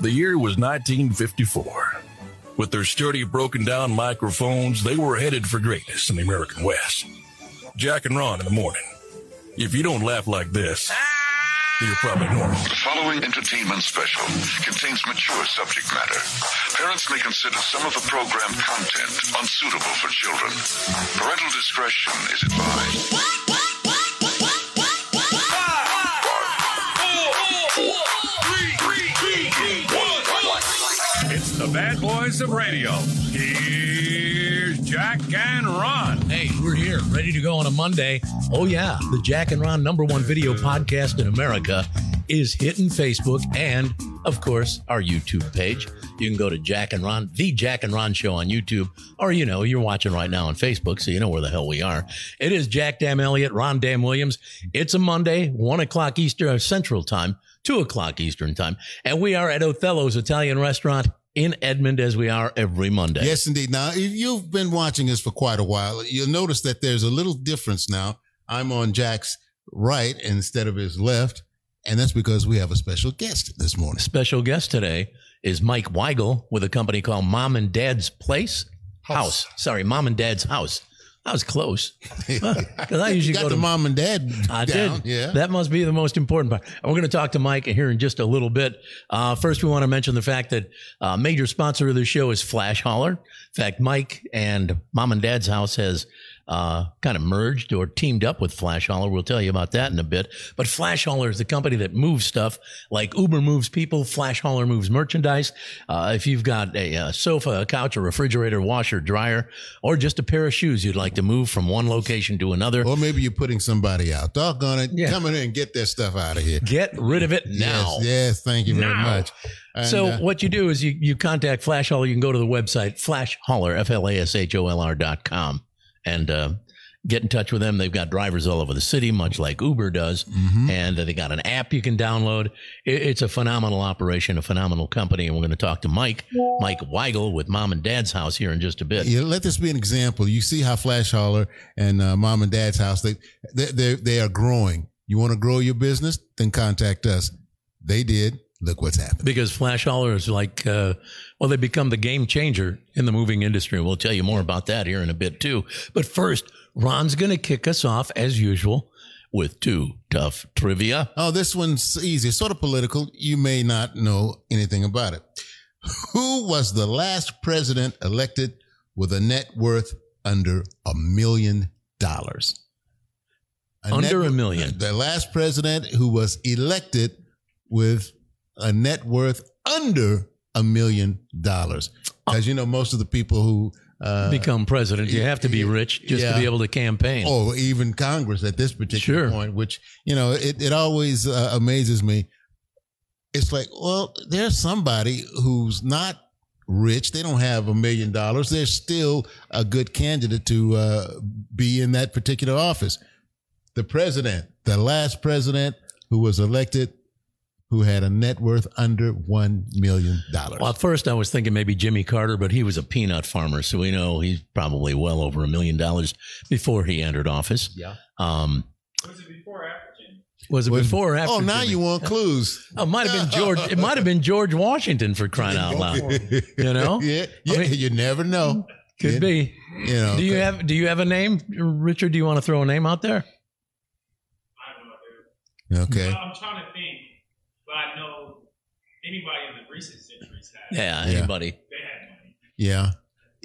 The year was 1954. With their sturdy, broken down microphones, they were headed for greatness in the American West. Jack and Ron in the morning. If you don't laugh like this, you're probably normal. The following entertainment special contains mature subject matter. Parents may consider some of the program content unsuitable for children. Parental discretion is advised. Bad boys of radio. Here's Jack and Ron. Hey, we're here, ready to go on a Monday. Oh, yeah, the Jack and Ron number one video podcast in America is hitting Facebook and, of course, our YouTube page. You can go to Jack and Ron, the Jack and Ron show on YouTube, or, you know, you're watching right now on Facebook, so you know where the hell we are. It is Jack Dam Elliott, Ron Dam Williams. It's a Monday, one o'clock Eastern uh, Central Time, two o'clock Eastern Time, and we are at Othello's Italian Restaurant in Edmond as we are every Monday. Yes, indeed. Now, if you've been watching us for quite a while, you'll notice that there's a little difference now. I'm on Jack's right instead of his left, and that's because we have a special guest this morning. Special guest today is Mike Weigel with a company called Mom and Dad's Place House. Sorry, Mom and Dad's House. That was close. Because I usually got go the to mom and dad I down. did. Yeah. That must be the most important part. And we're going to talk to Mike here in just a little bit. Uh, first, we want to mention the fact that uh, major sponsor of the show is Flasholr. In fact, Mike and Mom and Dad's House has uh, kind of merged or teamed up with Flasholr. We'll tell you about that in a bit. But Flasholr is the company that moves stuff like Uber moves people. Flasholr moves merchandise. Uh, if you've got a, uh sofa, a couch, a refrigerator, washer, dryer, or just a pair of shoes you'd like to move from one location to another, or maybe you're putting somebody out. Doggone it. Yeah. Come in and get that stuff out of here. get rid of it now. Yes, yes. Thank you very Now. much. And, So uh, what you do is you, you contact Flasholr. You can go to the website Flasholr, F L A S H O L R dot com and uh, get in touch with them. They've got drivers all over the city, much like Uber does. Mm-hmm. And uh, they got an app you can download. It's a phenomenal operation, a phenomenal company. And we're going to talk to Mike, Mike Weigel with Mom and Dad's House here in just a bit. Yeah, let this be an example. You see how Flasholr and uh, Mom and Dad's House they they they, they are growing. You want to grow your business? Then contact us. They did. Look what's happened. Because Flasholr is like, uh, well, they become the game changer in the moving industry. We'll tell you more about that here in a bit too. But first, Ron's going to kick us off as usual with too tough trivia. Oh, this one's easy. Sort of political. You may not know anything about it. Who was the last president elected with a net worth under a million dollars? Under net- a million. The last president who was elected with a net worth under a million dollars. Because you know, most of the people who uh, Become president, you have to be rich just yeah. to be able to campaign. or even Congress at this particular Sure. point, which you know it, it always uh, amazes me. It's like, well, there's somebody who's not rich; they don't have a million dollars. They're still a good candidate to uh, be in that particular office. The president, the last president who was elected, who had a net worth under one million dollars. Well, at first I was thinking maybe Jimmy Carter, but he was a peanut farmer, so we know he's probably well over a million dollars before he entered office. Yeah. Um, Was it before or after Jimmy? was it before or after? oh, now Jimmy? you want clues? Oh, it might have been George. It might have been George Washington for crying out loud. You know, yeah, yeah. mean- you never know. could You- be. You know, Do you have Do you have a name, Richard? Do you want to throw a name out there? I have no idea. Okay. Well, I'm trying to think, but I know anybody in the recent centuries had. Yeah, Yeah. anybody. They had money. Yeah.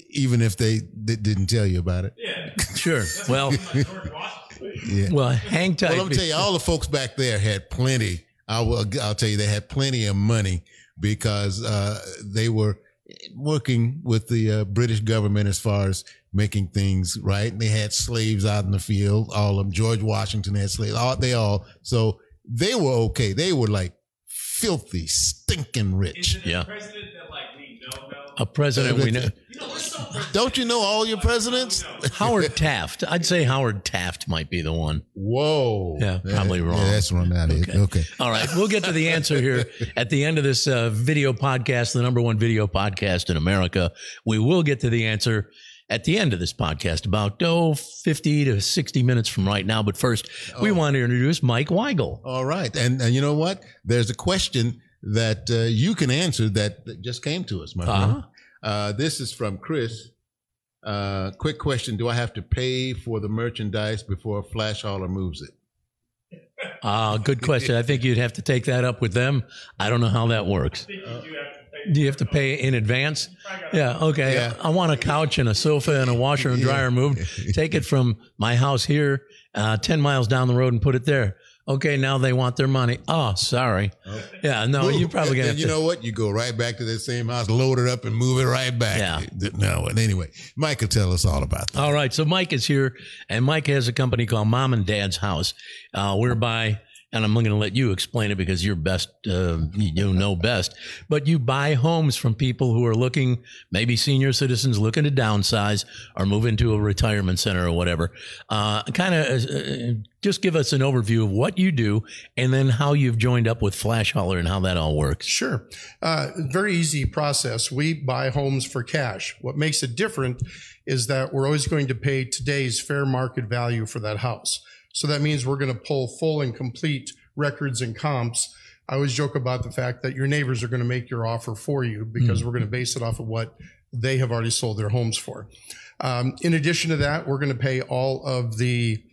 Even if they, they didn't tell you about it. Yeah. Sure. Well, Like Yeah. well, hang tight. Well, let me tell you, all the folks back there had plenty. I will, I'll tell you, they had plenty of money because uh, they were working with the uh, British government as far as making things right. They had slaves out in the field, all of them. George Washington had slaves, all, they all. So they were okay. They were like filthy, stinking Is rich. it a Yeah. president that like we know know? a president we know. You know, what's Don't you know all your presidents? Howard Taft. I'd say Howard Taft might be the one. Whoa. Yeah, probably wrong. Yeah, that's wrong. That is. Okay. Okay. All right, we'll get to the answer here at the end of this uh, video podcast, the number one video podcast in America. We will get to the answer at the end of this podcast, about oh, 50 to 60 minutes from right now. But first, we Oh. want to introduce Mike Weigel. All right. And, and you know what? There's a question that uh, you can answer that, that just came to us, my Uh-huh. friend. Uh, this is from Chris. Uh, quick question: Do I have to pay for the merchandise before Flasholr moves it? Uh, good question. I think you'd have to take that up with them. I don't know how that works. I think you do have to pay. Do you have to pay in advance? Yeah. Okay. Yeah. I want a couch and a sofa and a washer and dryer moved. Take it from my house here, uh, 10 miles down the road and put it there. Okay. Now they want their money. Oh, sorry. Yeah. No, you probably And got you know what? You go right back to that same house, load it up, and move it right back. Yeah. No. And anyway, Mike will tell us all about that. All right. So Mike is here, and Mike has a company called Mom and Dad's House, uh, whereby, and I'm going to let you explain it because you're best, uh, you know best, but you buy homes from people who are looking, maybe senior citizens looking to downsize or move into a retirement center or whatever. Uh, kind of uh, just give us an overview of what you do and then how you've joined up with Flasholr and how that all works. Sure. Uh, very easy process. We buy homes for cash. What makes it different is that we're always going to pay today's fair market value for that house. So that means we're going to pull full and complete records and comps. I always joke about the fact that your neighbors are going to make your offer for you because we're going to base it off of what they have already sold their homes for. Um, in addition to that, we're going to pay all of the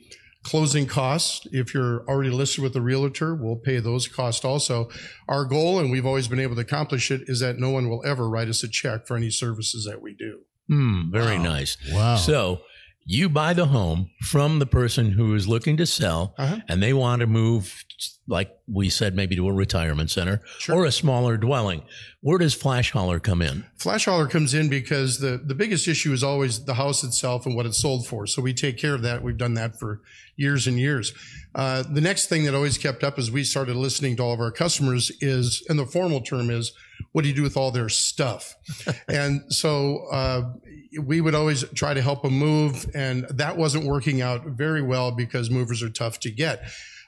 closing costs. If you're already listed with a realtor, we'll pay those costs also. Our goal, and we've always been able to accomplish it, is that no one will ever write us a check for any services that we do. Hmm, very nice. Wow. So you buy the home from the person who is looking to sell Uh-huh. and they want to move, like we said, maybe to a retirement center Sure. or a smaller dwelling. Where does Flasholr come in? Flasholr comes in because the, the biggest issue is always the house itself and what it's sold for. So we take care of that. We've done that for years and years. Uh, the next thing that always kept up as we started listening to all of our customers is, and the formal term is, what do you do with all their stuff? and so uh, we would always try to help them move, and that wasn't working out very well because movers are tough to get.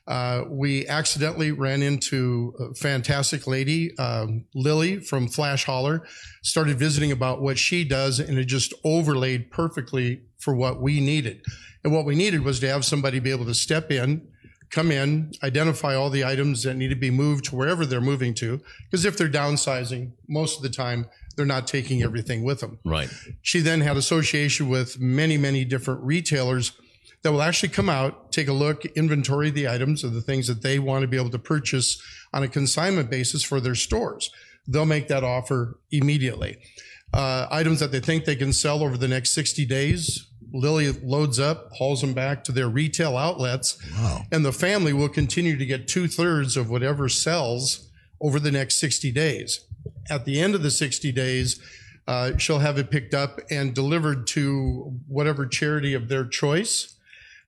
Uh, we accidentally ran into a fantastic lady, um, Lily from Flasholr, started visiting about what she does, and it just overlaid perfectly for what we needed. And what we needed was to have somebody be able to step in, come in, identify all the items that need to be moved to wherever they're moving to. Because if they're downsizing, most of the time, they're not taking everything with them. Right. She then had association with many, many different retailers that will actually come out, take a look, inventory the items of the things that they want to be able to purchase on a consignment basis for their stores. They'll make that offer immediately. Uh, items that they think they can sell over the next 60 days, Lily loads up, hauls them back to their retail outlets, and the family will continue to get two thirds of whatever sells over the next 60 days. At the end of the 60 days, uh, she'll have it picked up and delivered to whatever charity of their choice.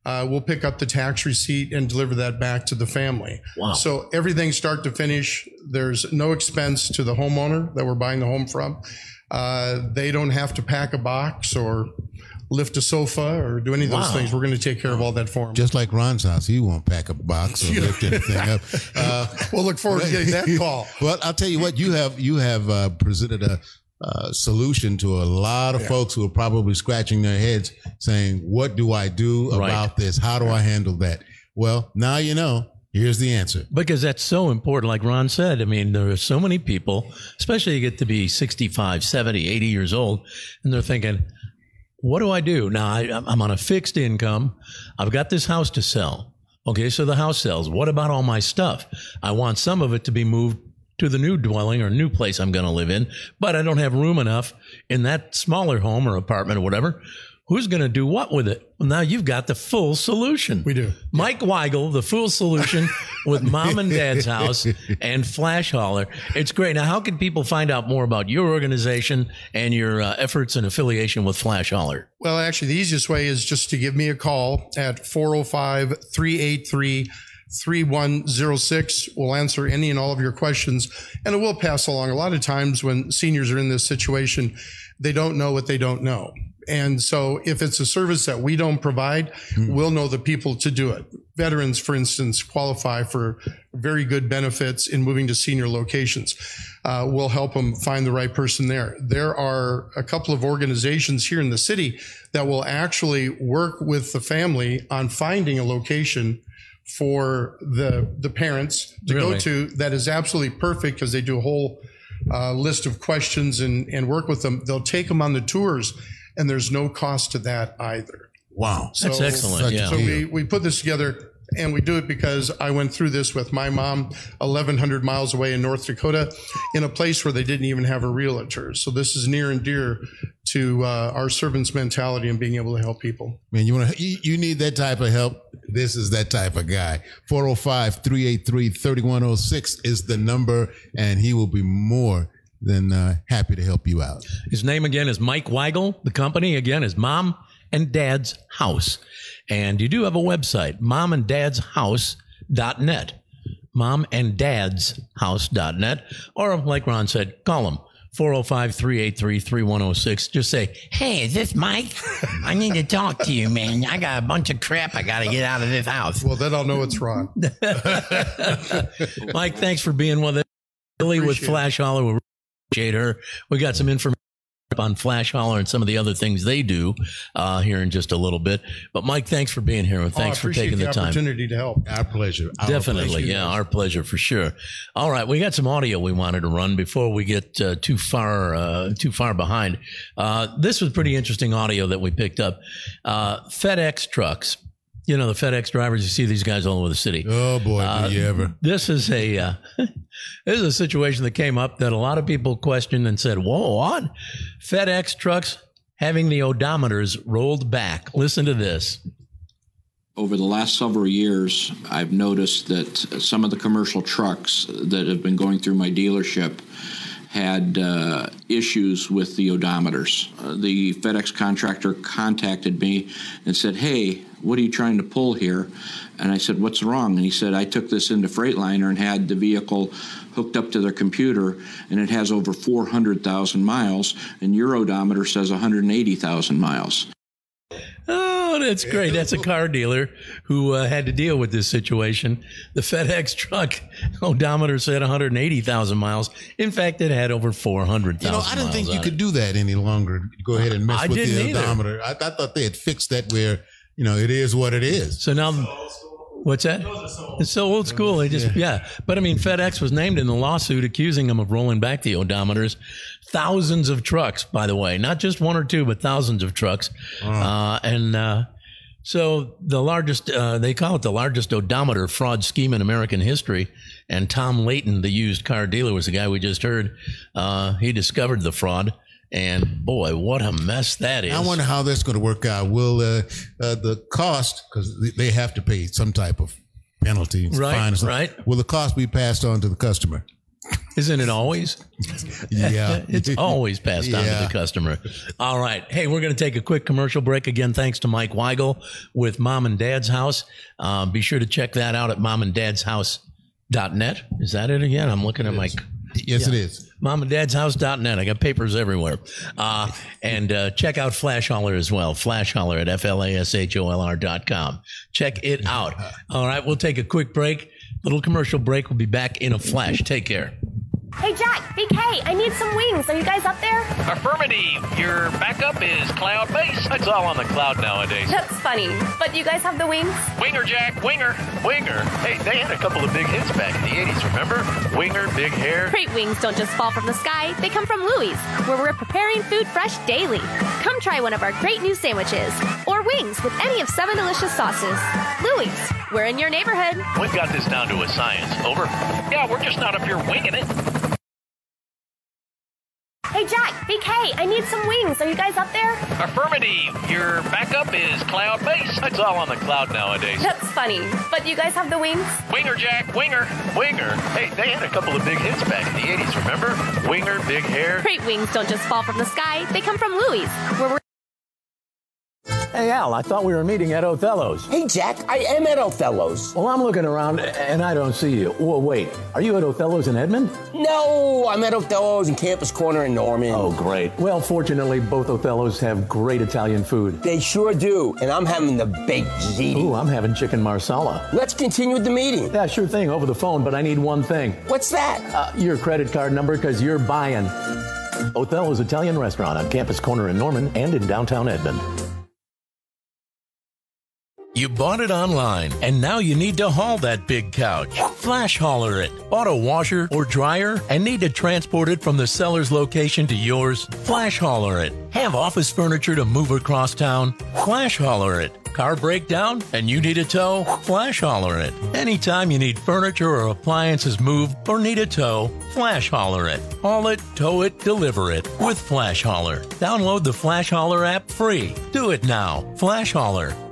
Uh, we'll pick up the tax receipt and deliver that back to the family. Wow. So everything start to finish. There's no expense to the homeowner that we're buying the home from. Uh, they don't have to pack a box or lift a sofa or do any of those Wow. things. We're going to take care of all that for them. Just like Ron's house, he won't pack a box or lift anything up. Uh, we'll look forward to getting that call. well, I'll tell you what you have you have uh, presented a uh, solution to a lot of folks who are probably scratching their heads, saying, "What do I do Right. about this? How do I handle that?" Well, now you know. Here's the answer. Because that's so important. Like Ron said, I mean, there are so many people, especially you get to be 65, 70, 80 years old, and they're thinking, what do I do? Now, I, I'm on a fixed income. I've got this house to sell. Okay, so the house sells. What about all my stuff? I want some of it to be moved to the new dwelling or new place I'm going to live in, but I don't have room enough in that smaller home or apartment or whatever. Who's going to do what with it? Well, now you've got the full solution. We do. Mike Weigel, the full solution with mom and dad's house and Flasholr. It's great. Now, how can people find out more about your organization and your uh, efforts and affiliation with Flasholr? Well, actually, the easiest way is just to give me a call at 405 383 3106. We'll answer any and all of your questions and it will pass along. A lot of times when seniors are in this situation, they don't know what they don't know. And so if it's a service that we don't provide, we'll know the people to do it. Veterans, for instance, qualify for very good benefits in moving to senior locations. Uh, we'll help them find the right person there. There are a couple of organizations here in the city that will actually work with the family on finding a location for the the parents to Really? go to that is absolutely perfect because they do a whole uh, list of questions and and work with them. They'll take them on the tours, and there's no cost to that either. Wow. That's excellent, yeah. So we, we put this together and we do it because I went through this with my mom 1,100 miles away in North Dakota in a place where they didn't even have a realtor. So this is near and dear to uh, our servants mentality and being able to help people. Man, you want to, you, you need that type of help. This is that type of guy. 405 383 3106 is the number, and he will be more than uh, happy to help you out. His name again is Mike Weigel. The company again is Mom and Dad's House. And you do have a website, momanddadshouse.net. Mom and Dad's House.net. Or like Ron said, call him 405 383 3106. Just say, Hey, is this Mike? I need to talk to you, man. I got a bunch of crap I got to get out of this house. Well, then I'll know it's Ron. Mike, thanks for being with us. Billy with Flasholr. We appreciate her. We got some information on Flasholr and some of the other things they do uh, here in just a little bit. But Mike, thanks for being here and Oh, thanks for taking the, time. opportunity to help. Our pleasure. Our Definitely, pleasure. yeah, our pleasure for sure. All right, we got some audio we wanted to run before we get uh, too far uh, too far behind. Uh, this was pretty interesting audio that we picked up. Uh, FedEx trucks, you know the FedEx drivers. You see these guys all over the city. Oh, boy, Uh, do you ever. This is a uh, this is a situation that came up that a lot of people questioned and said, "Whoa, what? FedEx trucks having the odometers rolled back." Listen to this. Over the last several years, I've noticed that some of the commercial trucks that have been going through my dealership had uh, issues with the odometers. Uh, the FedEx contractor contacted me and said, Hey, what are you trying to pull here? And I said, What's wrong? And he said, I took this into Freightliner and had the vehicle hooked up to their computer, and it has over 400,000 miles, and your odometer says 180,000 miles. Oh, that's great. That's a car dealer who uh, had to deal with this situation. The FedEx truck odometer said 180,000 miles. In fact, it had over 400,000 You know, I didn't think you could it. do that any longer. Go ahead and mess I with the either. odometer. I, I thought they had fixed that where, you know, it is what it is. So now, what's that? It's so old school. They just, yeah. But I mean, FedEx was named in the lawsuit accusing them of rolling back the odometers. Thousands of trucks, by the way, not just one or two, but thousands of trucks. Uh, and, uh, so the largest, uh, they call it the largest odometer fraud scheme in American history. And Tom Layton, the used car dealer, was the guy we just heard. Uh, he discovered the fraud. And boy, what a mess that is. I wonder how that's going to work out. Will uh, uh, the cost, because they have to pay some type of penalty, Right, fine right. Will the cost be passed on to the customer? Isn't it always? Yeah, it's always passed on to the customer. All right. Hey, we're going to take a quick commercial break again. Thanks to Mike Weigel with Mom and Dad's House. Uh, be sure to check that out at momanddadshouse.net. Is that it again? I'm looking at my Yes, it is. momanddadshouse.net. I got papers everywhere. Uh, and uh, check out Flasholr as well. Flasholr at F-L-A-S-H-O-L-R dot com. Check it out. All right. We'll take a quick break. Little commercial break. We'll be back in a flash. Take care. Hey Jack, BK, I need some wings. Are you guys up there? Affirmative. Your backup is cloud based. It's all on the cloud nowadays. That's funny. But you guys have the wings? Winger, Jack. Winger. Winger. Hey, they had a couple of big hits back in the 80s, remember? Winger, big hair. Great wings don't just fall from the sky, they come from Louie's, where we're preparing food fresh daily. Come try one of our great new sandwiches or wings with any of seven delicious sauces. Louie's, we're in your neighborhood. We've got this down to a science. Over. Yeah, we're just not up here winging it. Hey Jack, BK, I need some wings. Are you guys up there? Affirmative. Your backup is cloud based. It's all on the cloud nowadays. That's funny. But you guys have the wings? Winger, Jack. Winger. Winger. Hey, they had a couple of big hits back in the 80s, remember? Winger, big hair. Great wings don't just fall from the sky, they come from Louie's, where we're Hey, Al, I thought we were meeting at Othello's. Hey, Jack, I am at Othello's. Well, I'm looking around and I don't see you. Well, wait, are you at Othello's in Edmond? No, I'm at Othello's in Campus Corner in Norman. Oh, great. Well, fortunately, both Othello's have great Italian food. They sure do, and I'm having the baked ziti. Ooh, I'm having chicken marsala. Let's continue with the meeting. Yeah, sure thing, over the phone, but I need one thing. What's that? Uh, your credit card number, because you're buying. Othello's Italian Restaurant on Campus Corner in Norman and in downtown Edmond. You bought it online, and now you need to haul that big couch. Flasholr it. Bought a washer or dryer and need to transport it from the seller's location to yours? Flasholr it. Have office furniture to move across town? Flasholr it. Car breakdown and you need a tow? Flasholr it. Anytime you need furniture or appliances moved or need a tow, Flasholr it. Haul it, tow it, deliver it with Flasholr. Download the Flasholr app free. Do it now. Flasholr.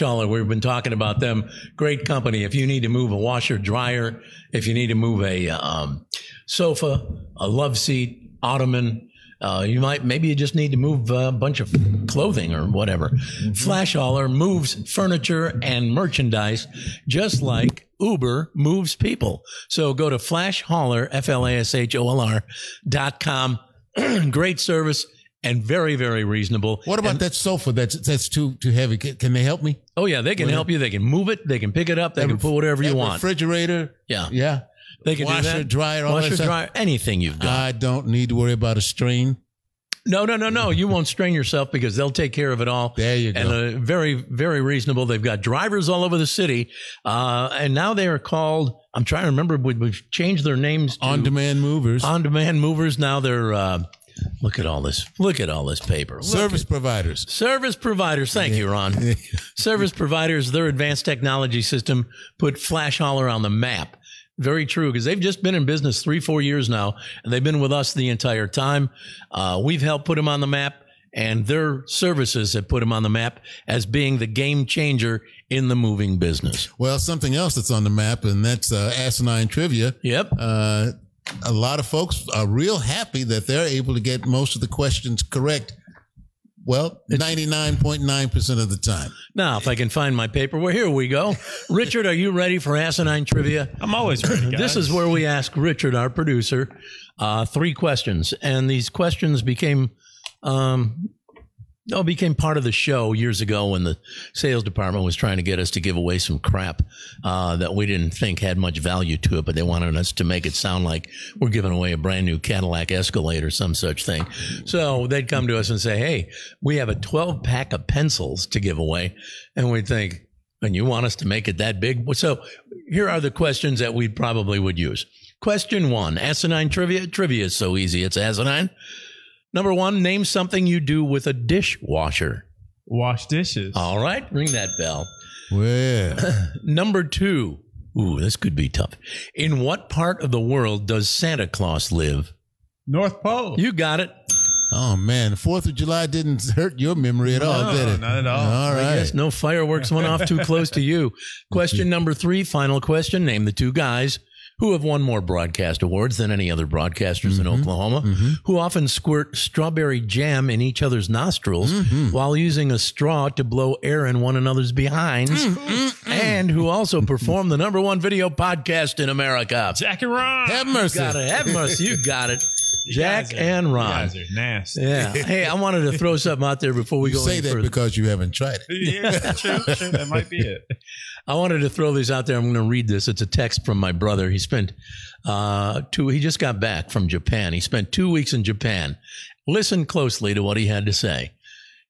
Schaller, we've been talking about them. Great company. If you need to move a washer, dryer, if you need to move a um, sofa, a love seat, ottoman, uh, you might maybe you just need to move a bunch of clothing or whatever. Flasholr moves furniture and merchandise just like Uber moves people. So go to Flasholr, F L A S H O L R dot com. Great service and very, very reasonable. What about that sofa that's that's too too heavy? Can, can they help me? Oh yeah, they can With help you. They can move it. They can pick it up. They That can put whatever you want. Refrigerator. Yeah. Yeah. They can do washer, that. dryer, all Washer, that dryer, anything you've got. I don't need to worry about a strain. No, no, no, no. You won't strain yourself because they'll take care of it all. There you go. And uh, very, very reasonable. They've got drivers all over the city, uh, and now they are called. I'm trying to remember. we- We've changed their names. To On-demand movers. On-demand movers. Now they're. Uh, look at all this. Look at all this paper. Look Service at- providers. Service providers. Thank you, Ron. Service providers, their advanced technology system put Flasholr on the map. Very true, because they've just been in business three, four years now, and they've been with us the entire time. Uh, we've helped put them on the map, and their services have put them on the map as being the game changer in the moving business. Well, something else that's on the map, and that's uh, asinine trivia. Yep. Uh, a lot of folks are real happy that they're able to get most of the questions correct. Well, ninety nine point nine percent of the time. Now, if I can find my paper, well, here we go. Richard, are you ready for asinine trivia? I'm always ready. This is where we ask Richard, our producer, uh, three questions, and these questions became, um, it became part of the show years ago when the sales department was trying to get us to give away some crap uh, that we didn't think had much value to it, but they wanted us to make it sound like we're giving away a brand new Cadillac Escalade or some such thing. So they'd come to us and say, "Hey, we have a 12 pack of pencils to give away," and we'd think. And you want us to make it that big? So here are the questions that we probably would use. Question one, asinine trivia. Trivia is so easy. It's asinine. Number one, name something you do with a dishwasher. Wash dishes. All right, ring that bell. Well, Number two, ooh, this could be tough. In what part of the world does Santa Claus live? North Pole. You got it. oh man, the Fourth of July didn't hurt your memory at all, No, did it? not at all. All right. I right. guess no fireworks went off too close to you. Question number three, final question. Name the two guys who have won more broadcast awards than any other broadcasters in mm-hmm. Oklahoma, mm-hmm. who often squirt strawberry jam in each other's nostrils mm-hmm. while using a straw to blow air in one another's behinds, and who also perform the number one video podcast in America. Jack and Ron. Have mercy. Got it. Have mercy. You got it. You Jack guys are- and You Ron. guys are nasty. Yeah. Hey, I wanted to throw something out there before we You go say any that further. because you haven't tried it. yeah, true, true. That might be it. I wanted to throw these out there. I'm going to read this. It's a text from my brother. He spent uh, two. He just got back from Japan. He spent two weeks in Japan. Listen closely to what he had to say.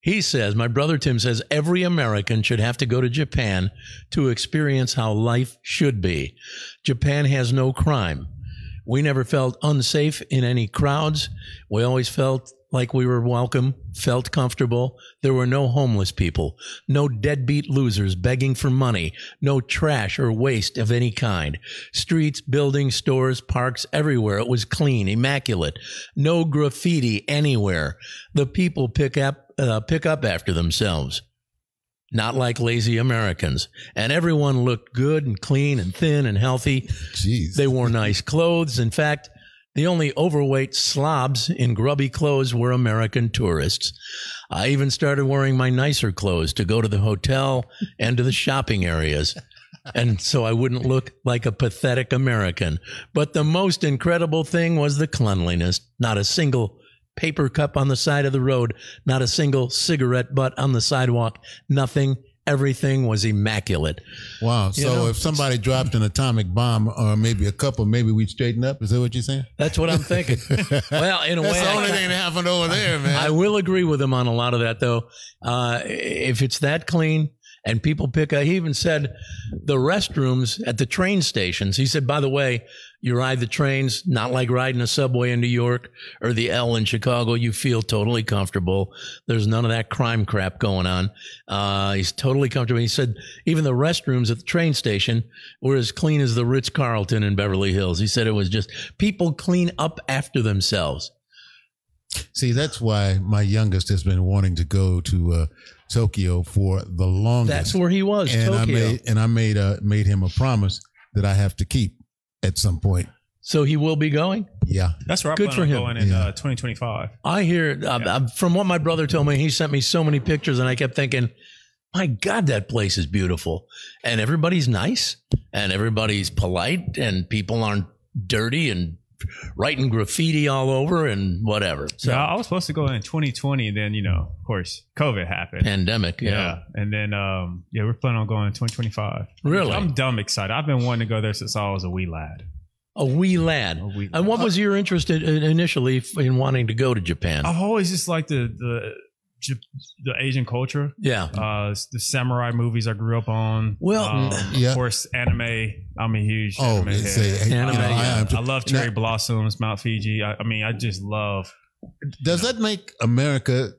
He says, my brother Tim says every American should have to go to Japan to experience how life should be. Japan has no crime. We never felt unsafe in any crowds. We always felt like we were welcome, felt comfortable. There were no homeless people, no deadbeat losers begging for money, no trash or waste of any kind. Streets, buildings, stores, parks, everywhere. It was clean, immaculate. No graffiti anywhere. The people pick up, uh, pick up after themselves not like lazy Americans. And everyone looked good and clean and thin and healthy. Jeez. They wore nice clothes. In fact, the only overweight slobs in grubby clothes were American tourists. I even started wearing my nicer clothes to go to the hotel and to the shopping areas. And so I wouldn't look like a pathetic American. But the most incredible thing was the cleanliness. Not a single paper cup on the side of the road, not a single cigarette butt on the sidewalk, nothing Everything was immaculate. Wow. You So know, if somebody dropped an atomic bomb or maybe a couple, maybe we'd straighten up. Is that what you're saying? That's what I'm thinking. well, in a That's way, the only ca- thing that happened over there, man. I will agree with him on a lot of that, though. Uh, if it's that clean and people pick up, he even said the restrooms at the train stations. He said, by the way, you ride the trains, not like riding a subway in New York or the L in Chicago. You feel totally comfortable. There's none of that crime crap going on. Uh, he's totally comfortable. He said even the restrooms at the train station were as clean as the Ritz Carlton in Beverly Hills. He said it was just people clean up after themselves. See, that's why my youngest has been wanting to go to uh, Tokyo for the longest. That's where he was, and Tokyo. I made and I made uh, made him a promise that I have to keep at some point. So he will be going. Yeah, That's where I Good plan for on him. going in Yeah. uh, 2025. I hear uh, uh, from what my brother told me. He sent me so many pictures, and I kept thinking, "My God, that place is beautiful." And everybody's nice, and everybody's polite, and people aren't dirty and writing graffiti all over and whatever. So Yeah, I was supposed to go in 2020. Then you know, of course, COVID happened. pandemic, yeah. and then um, yeah, we're planning on going in 2025. Really? I'm dumb excited. I've been wanting to go there since I was a wee lad. A wee lad. wee And what was your interest in, in- initially in wanting to go to Japan? I've always just liked the the the Asian culture. Yeah. Uh, the samurai movies I grew up on. Well, um, yeah. of course, anime. I'm a huge Oh, anime it's head. a- you Anime, know, I I, am too. I love Now- cherry blossoms, Mount Fiji. I, I mean, I just love. Does that make America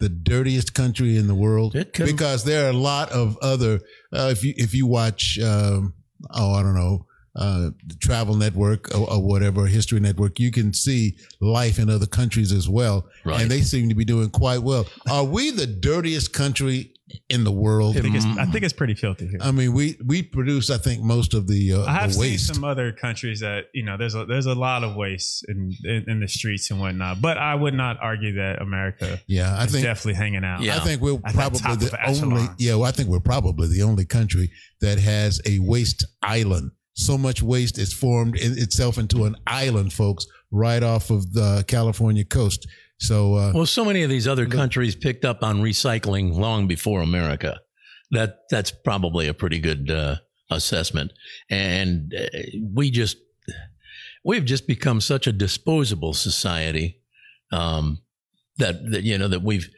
the dirtiest country in the world? It could- because there are a lot of other. Uh, if you if you watch, um, oh, I don't know, uh, the Travel Network or, or whatever History Network, you can see life in other countries as well, Right. and they seem to be doing quite well. Are we the dirtiest country in the world? I think it's I think it's pretty filthy here. I mean, we we produce, I think, most of the, uh, I have the seen waste. some other countries that you know there's a there's a lot of waste in in, in the streets and whatnot, but I would not argue that America Yeah, I is think definitely hanging out. Yeah. I think we're At that probably top the only. echelon. Yeah, well, I think we're probably the only country that has a waste island. So much waste is formed in itself into an island, folks, right off of the California coast. So, uh, Well, so many of these other countries picked up on recycling long before America. That that's probably a pretty good uh, assessment. And uh, we just we've just become such a disposable society um, that that you know that we've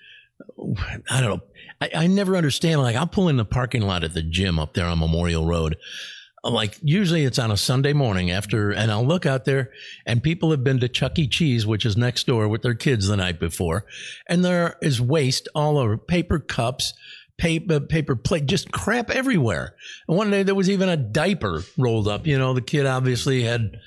I don't know. I, I never understand. Like I'll pull in the parking lot at the gym up there on Memorial Road. Like usually it's on a Sunday morning after, and I'll look out there and people have been to Chuck E. Cheese, which is next door with their kids the night before. And there is waste all over paper cups, paper, paper plate, just crap everywhere. And one day there was even a diaper rolled up. You know, the kid obviously had,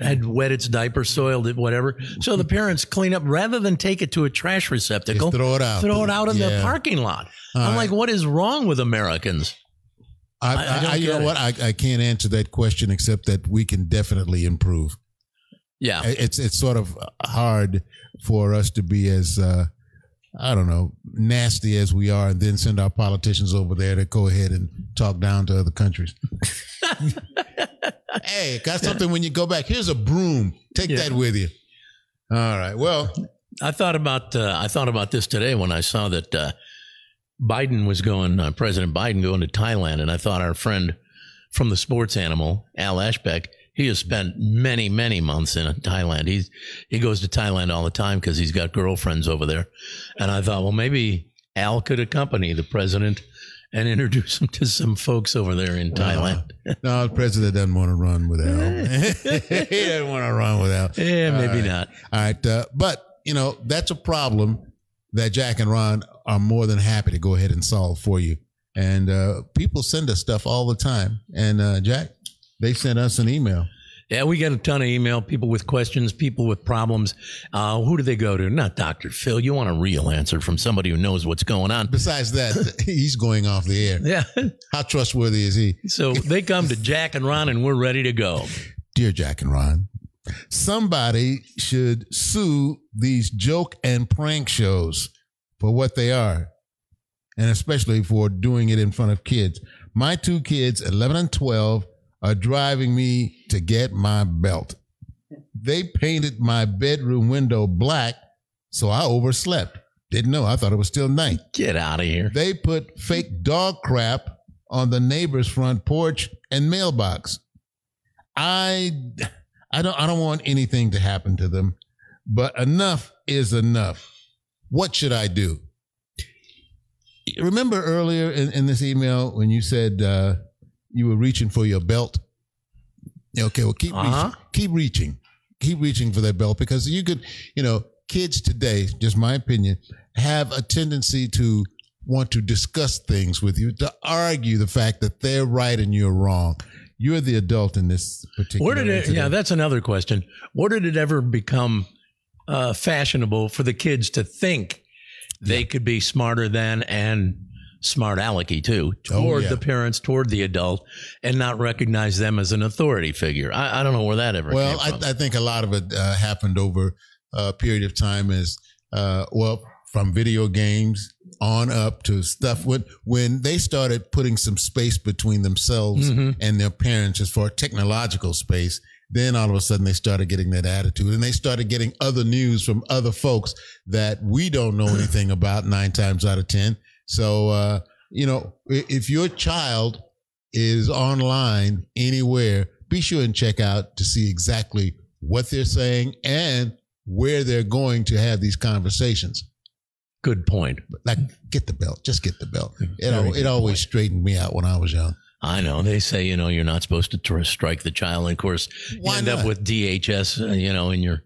had wet its diaper, soiled it, whatever. So the parents clean up rather than take it to a trash receptacle. Just throw it out. Throw it out in the parking lot. All I'm right. like, what is wrong with Americans? I, I- I I, you know it. what? I, I can't answer that question except that we can definitely improve. Yeah. It's it's sort of hard for us to be as uh, I don't know nasty as we are, and then send our politicians over there to go ahead and talk down to other countries. hey, got something when you go back. Here's a broom. Take that with you. All right. Well, I thought about uh, I thought about this today when I saw that uh, Biden was going, uh, President Biden going to Thailand, and I thought our friend from the sports animal, Al Eschbach, he has spent many many months in Thailand. He's he goes to Thailand all the time because he's got girlfriends over there, and I thought, well, maybe Al could accompany the president and introduce him to some folks over there in Thailand. no, the president doesn't want to run with Al. he doesn't want to run with Al. Yeah, maybe All right. not. All right. Uh, but, you know, that's a problem that Jack and Ron are more than happy to go ahead and solve for you. And uh, people send us stuff all the time. And uh, Jack, they sent us an email. Yeah, we get a ton of email, people with questions, people with problems. Uh, who do they go to? Not Dr. Phil. You want a real answer from somebody who knows what's going on. Besides that, he's going off the air. Yeah. How trustworthy is he? So they come to Jack and Ron and we're ready to go. Dear Jack and Ron, somebody should sue these joke and prank shows for what they are, and especially for doing it in front of kids. My two kids, 11 and 12, are driving me to get my belt. They painted my bedroom window black, so I overslept. Didn't know. I thought it was still night. Get out of here. They put fake dog crap on the neighbor's front porch and mailbox. I I don't I don't want anything to happen to them, but enough is enough. What should I do? Remember earlier in, in this email when you said uh, you were reaching for your belt? Okay, well keep Uh-huh. reaching, keep reaching, keep reaching for that belt because you could, you know, kids today, just my opinion, have a tendency to want to discuss things with you, to argue the fact that they're right and you're wrong. You're the adult in this particular. Where did it? incident. Yeah, that's another question. Where did it ever become uh, fashionable for the kids to think they could be smarter than and smart alecky too Oh, toward yeah. the parents, toward the adult, and not recognize them as an authority figure? I, I don't know where that ever. Well, came from. I, I think a lot of it uh, happened over a period of time as uh, well from video games on up to stuff when when they started putting some space between themselves Mhm. and their parents as far technological space then all of a sudden they started getting that attitude and they started getting other news from other folks that we don't know anything about nine times out of ten so uh, you know if your child is online anywhere, be sure and check out to see exactly what they're saying and where they're going to have these conversations. Good point. Like, get the belt. Just get the belt. It, al- it always straightened me out when I was young. I know they say you know you're not supposed to tr- strike the child. And of course, you Why end not? up with DHS, uh, you know, in your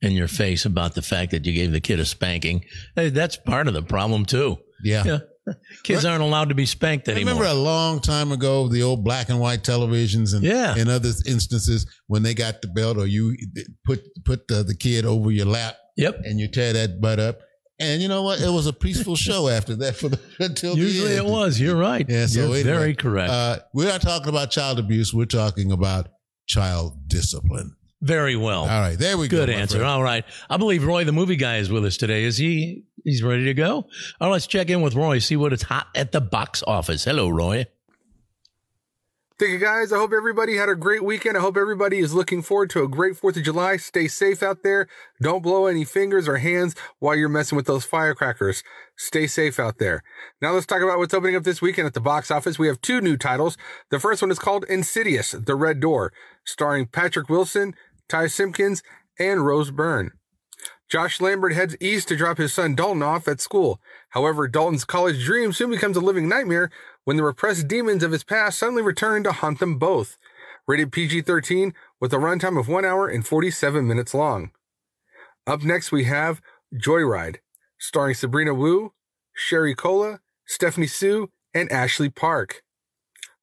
in your face about the fact that you gave the kid a spanking. Hey, that's part of the problem too. Yeah. Yeah. Kids aren't allowed to be spanked anymore. I remember a long time ago the old black and white televisions and Yeah. in other instances when they got the belt or you put put the, the kid over your lap Yep. and you tear that butt up and you know what it was a peaceful show after that for the until Usually it was. You're right. Yeah, so You're anyway, very correct. Uh, we're not talking about child abuse. We're talking about child discipline. very well. All right, there we go. Good answer. friend. All right. I believe Roy, the movie guy, is with us today. Is he? He's ready to go. All right. Let's check in with Roy. See what is hot at the box office. Hello, Roy. Thank you guys. I hope everybody had a great weekend. I hope everybody is looking forward to a great 4th of July. Stay safe out there. Don't blow any fingers or hands while you're messing with those firecrackers. Stay safe out there. Now let's talk about what's opening up this weekend at the box office. We have two new titles. The first one is called Insidious, The Red Door, starring Patrick Wilson, Ty Simpkins, and Rose Byrne. Josh Lambert heads east to drop his son Dalton off at school. However, Dalton's college dream soon becomes a living nightmare when the repressed demons of his past suddenly return to haunt them both. Rated PG 13 with a runtime of 1 hour and 47 minutes long. Up next, we have Joyride, starring Sabrina Wu, Sherry Cola, Stephanie Hsu, and Ashley Park.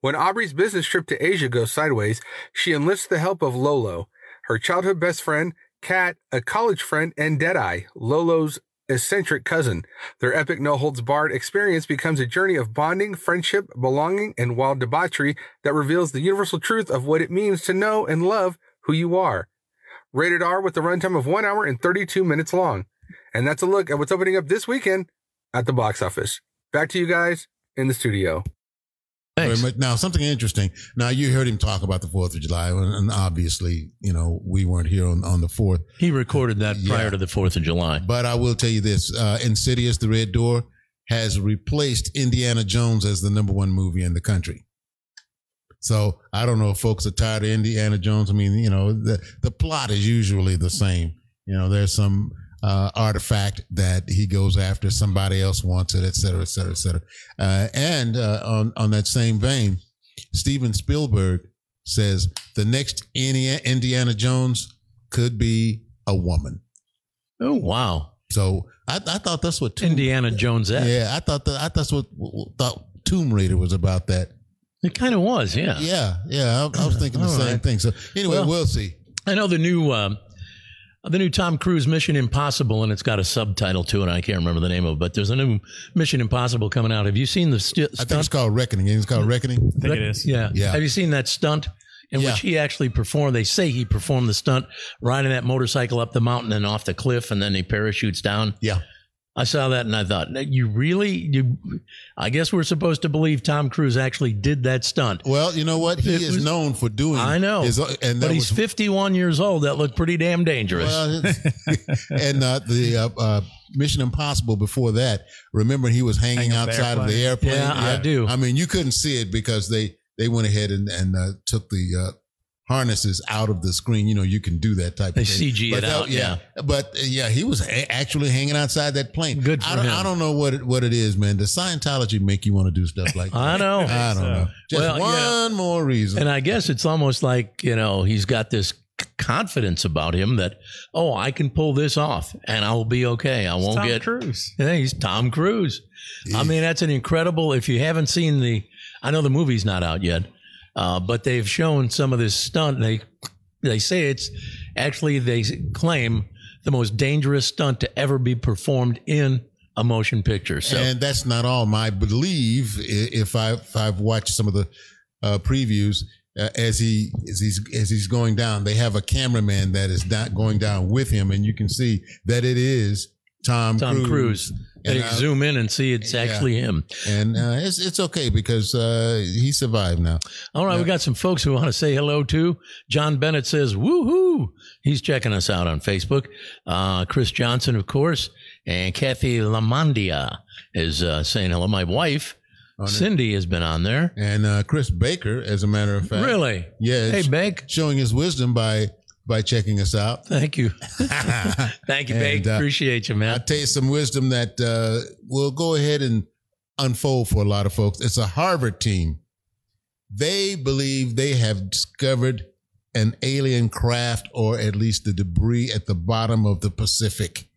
When Audrey's business trip to Asia goes sideways, she enlists the help of Lolo, her childhood best friend, Kat, a college friend, and Deadeye, Lolo's eccentric cousin. Their epic no holds barred experience becomes a journey of bonding, friendship, belonging, and wild debauchery that reveals the universal truth of what it means to know and love who you are. Rated R with a runtime of 1 hour and 32 minutes long. And that's a look at what's opening up this weekend at the box office. Back to you guys in the studio. Very much. Now, something interesting. Now, you heard him talk about the Fourth of July, and obviously, you know, we weren't here on, on the Fourth. He recorded that prior Yeah. to the 4th of July. But I will tell you this: uh, Insidious, The Red Door, has replaced Indiana Jones as the number one movie in the country. So I don't know if folks are tired of Indiana Jones. I mean, you know, the the plot is usually the same. You know, there's some uh, artifact that he goes after, somebody else wants it, et cetera, et cetera, et cetera. Uh, and uh, on on that same vein, Steven Spielberg says the next Indiana, Jones could be a woman. Oh wow! So I, I thought that's what Tomb, Indiana Jones. Yeah, I thought that I that's what thought Tomb Raider was about. That It kind of was. Yeah. yeah, yeah. I, I was thinking the All same right. thing. So anyway, Well, we'll see. I know the new um, the new Tom Cruise Mission Impossible, and it's got a subtitle to it. I can't remember the name of it, but there's a new Mission Impossible coming out. Have you seen the st- I think it's called Reckoning. It's called mm-hmm. Reckoning. I think it is. Yeah. Yeah. Have you seen that stunt in Yeah. which he actually performed? They say he performed the stunt riding that motorcycle up the mountain and off the cliff, and then he parachutes down. Yeah. I saw that and I thought, you really? You? I guess we're supposed to believe Tom Cruise actually did that stunt. Well, you know what? He It is was- known for doing. I know, his- and but he's was 51 years old. That looked pretty damn dangerous. Well, and uh, the uh, uh, Mission Impossible before that. Remember, he was hanging Hang up the outside of the airplane? airplane. Yeah, I do. I mean, you couldn't see it because they they went ahead and and uh, took the uh, harnesses out of the screen. You know, you can do that type They of thing. CG But it out, yeah. But uh, yeah, he was a- actually hanging outside that plane. Good for I don't, him. I don't know what it, what it is, man. Does Scientology make you want to do stuff like that? I know. I don't know. Just Well, one yeah. more reason. And I guess it's almost like, you know, he's got this confidence about him that, oh, I can pull this off and I'll be okay. I won't get Tom get. Cruise. Yeah, he's Tom Cruise. I mean, that's an incredible. If you haven't seen the, I know the movie's not out yet, uh, but they've shown some of this stunt. They they say it's actually they claim the most dangerous stunt to ever be performed in a motion picture. So and that's not all. I believe if I if I've watched some of the uh, previews uh, as he as he's as he's going down, they have a cameraman that is not going down with him, and you can see that it is Tom Tom Cruise. Cruise. They uh, zoom in and see it's actually him. and uh, it's it's okay because uh, he survived now. All right, we got some folks who want to say hello to. John Bennett says, woohoo. He's checking us out on Facebook. Uh, Chris Johnson, of course, and Kathy Lamondia is uh, saying hello. My wife, Cindy, has been on there. And uh, Chris Baker, as a matter of fact, Really? yeah, Hey, Bake. showing his wisdom by by checking us out. Thank you. Thank you, Bake. And, uh, Appreciate you, man. I'll tell you some wisdom that uh, will go ahead and unfold for a lot of folks. It's a Harvard team. They believe they have discovered an alien craft or at least the debris at the bottom of the Pacific.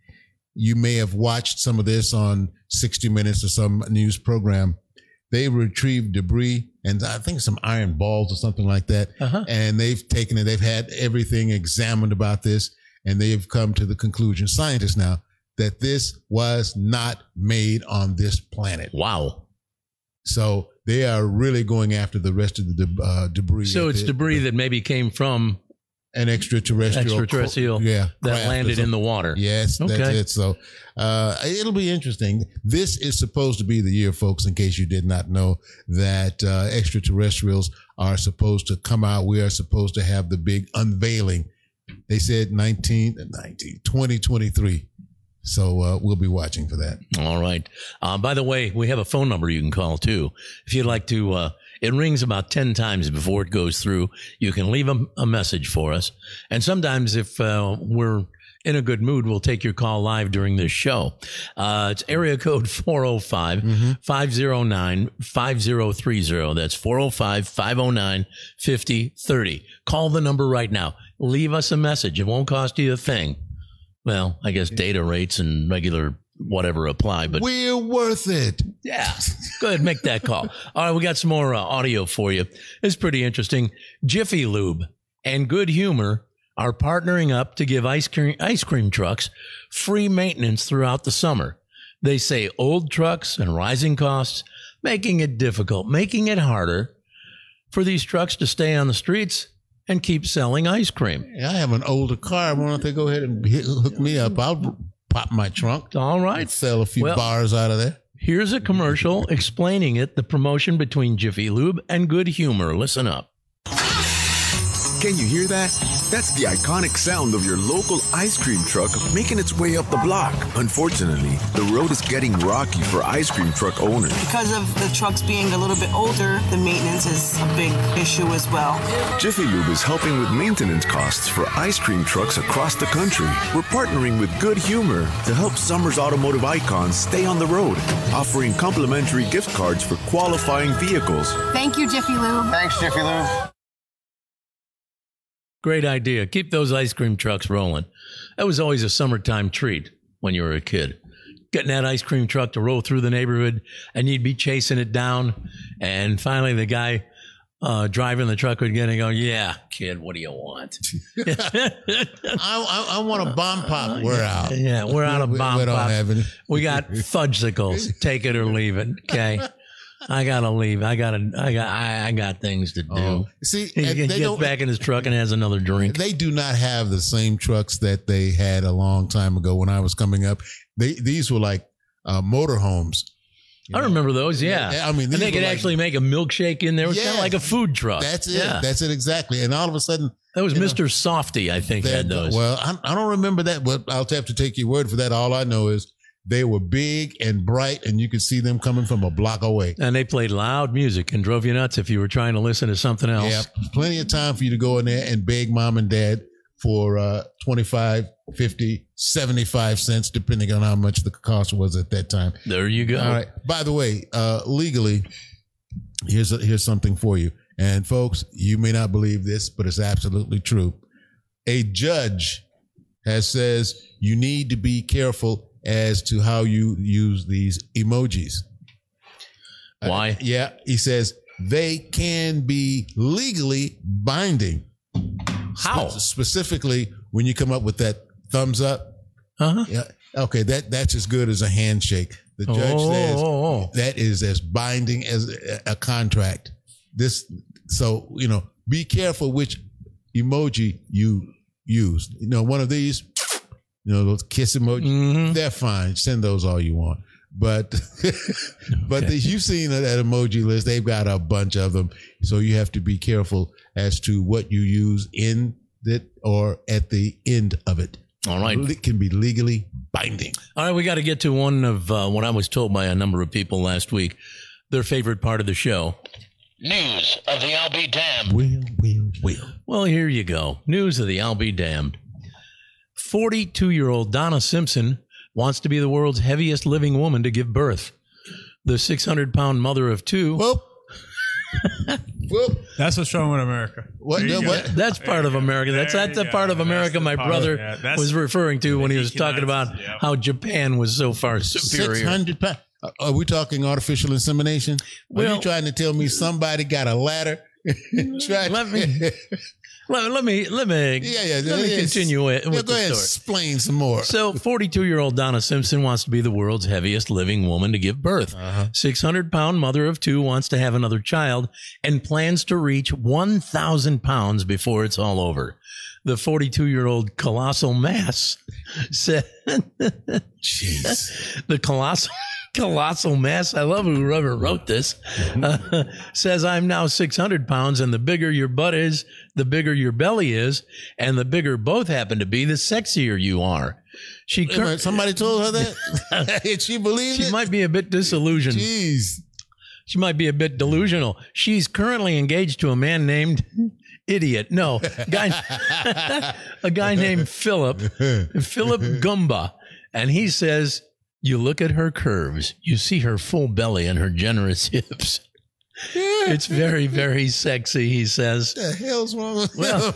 You may have watched some of this on 60 Minutes or some news program. They retrieved debris and I think some iron balls or something like that. Uh-huh. And they've taken it, they've had everything examined about this, and they've come to the conclusion, scientists now, that this was not made on this planet. Wow. So they are really going after the rest of the de- uh, debris. So it's It- debris that maybe came from an extraterrestrial, extraterrestrial yeah, that landed in the water. Yes, that's Okay. it. So uh, it'll be interesting. This is supposed to be the year, folks, in case you did not know that uh, extraterrestrials are supposed to come out. We are supposed to have the big unveiling. They said 19, 19 2023. So uh, we'll be watching for that. All right. Uh, by the way, we have a phone number you can call too. If you'd like to, uh, it rings about 10 times before it goes through. You can leave a, a message for us. And sometimes if uh, we're in a good mood, we'll take your call live during this show. Uh, it's area code 405 509 5030. That's 405 509 5030. Call the number right now. Leave us a message. It won't cost you a thing. Well, I guess data rates and regular whatever apply, but We're worth it. yeah, go ahead, make that call. All right, we got some more uh, audio for you. It's pretty interesting. Jiffy Lube and Good Humor are partnering up to give ice cream ice cream trucks free maintenance throughout the summer. They say old trucks and rising costs making it difficult, making it harder for these trucks to stay on the streets and keep selling ice cream. I have an older car. Why don't they go ahead and hook me up? I'll pop my trunk. All right. Sell a few Well- bars out of there. Here's a commercial explaining it, the promotion between Jiffy Lube and Good Humor. Listen up. Can you hear that? That's the iconic sound of your local ice cream truck making its way up the block. Unfortunately, the road is getting rocky for ice cream truck owners. Because of the trucks being a little bit older, the maintenance is a big issue as well. Jiffy Lube is helping with maintenance costs for ice cream trucks across the country. We're partnering with Good Humor to help summer's automotive icons stay on the road, offering complimentary gift cards for qualifying vehicles. Thank you, Jiffy Lube. Thanks, Jiffy Lube. Great idea. Keep those ice cream trucks rolling. That was always a summertime treat when you were a kid. Getting that ice cream truck to roll through the neighborhood and you'd be chasing it down. And finally, the guy uh, driving the truck would get and go, Yeah, kid, what do you want? I, I, I want a bomb pop. We're out. Yeah, we're out of We- we bomb don't pop. We got fudgesicles. Take it or leave it. Okay. I gotta leave. I gotta. I got. I, I got things to do. Oh. See, he and gets back in his truck and has another drink. They do not have the same trucks that they had a long time ago when I was coming up. They these were like uh, motorhomes. I remember those. Yeah. Yeah, I mean, and they could like- actually make a milkshake in there. It was kind Yeah. of like a food truck. That's it. Yeah. That's it exactly. And all of a sudden, that was Mr. Softee. I think had that- those. well, I, I don't remember that, but I'll have to take your word for that. All I know is They were big and bright, and you could see them coming from a block away. And they played loud music and drove you nuts if you were trying to listen to something else. Yeah, plenty of time for you to go in there and beg mom and dad for uh, 25, 50, 75 cents, depending on how much the cost was at that time. There you go. All right. By the way, uh, legally, here's a, here's something for you. And folks, you may not believe this, but it's absolutely true. A judge has says you need to be careful as to how you use these emojis. Why? Uh, yeah, he says they can be legally binding. How? Spe- specifically, when you come up with that thumbs up. Uh-huh. Yeah. Okay, that that's as good as a handshake. The judge Oh, says oh, oh. that is as binding as a, a contract. This, so you know, be careful which emoji you use. You know, one of these, you know, those kiss emoji, Mm-hmm. they're fine. Send those all you want. But, but the, you've seen that emoji list. They've got a bunch of them, so you have to be careful as to what you use in it or at the end of it. All right. it can be legally binding. All right, we got to get to one of uh, what I was told by a number of people last week, their favorite part of the show. News of the I'll be damned. Will, will, will. Well, here you go. News of the I'll be damned. 42 year old Donna Simpson wants to be the world's heaviest living woman to give birth. The 600 pound mother of two. Whoop. Whoop. That's what's wrong with America. What? No, what? That's part of America. That's that's you the part of America the my part- brother yeah, was referring to when he was talking about yeah. how Japan was so far superior. 600 pounds. Uh, Are we talking artificial insemination? Are you trying to tell me somebody got a ladder? Tried- Let me- Let, let me let me yeah, yeah. let me yeah, continue it yeah, with go the ahead explain some more. So, 42 year old Donna Simpson wants to be the world's heaviest living woman to give birth. Uh-huh. 600 pound mother of two wants to have another child and plans to reach 1,000 pounds before it's all over. The 42 year old colossal mass said, Jeez. the colossal. Colossal mess. I love whoever wrote this. Uh, says I'm now 600 pounds, and the bigger your butt is, the bigger your belly is, and the bigger both happen to be, the sexier you are. She Wait somebody told her that? Did she believe she it? might be a bit disillusioned. Jeez. She might be a bit delusional. She's currently engaged to a man named Idiot. No, guy, a guy named Philip, Philip Gumba. And he says, You look at her curves, you see her full belly and her generous hips. It's very, very sexy, he says. The hell's wrong with Well,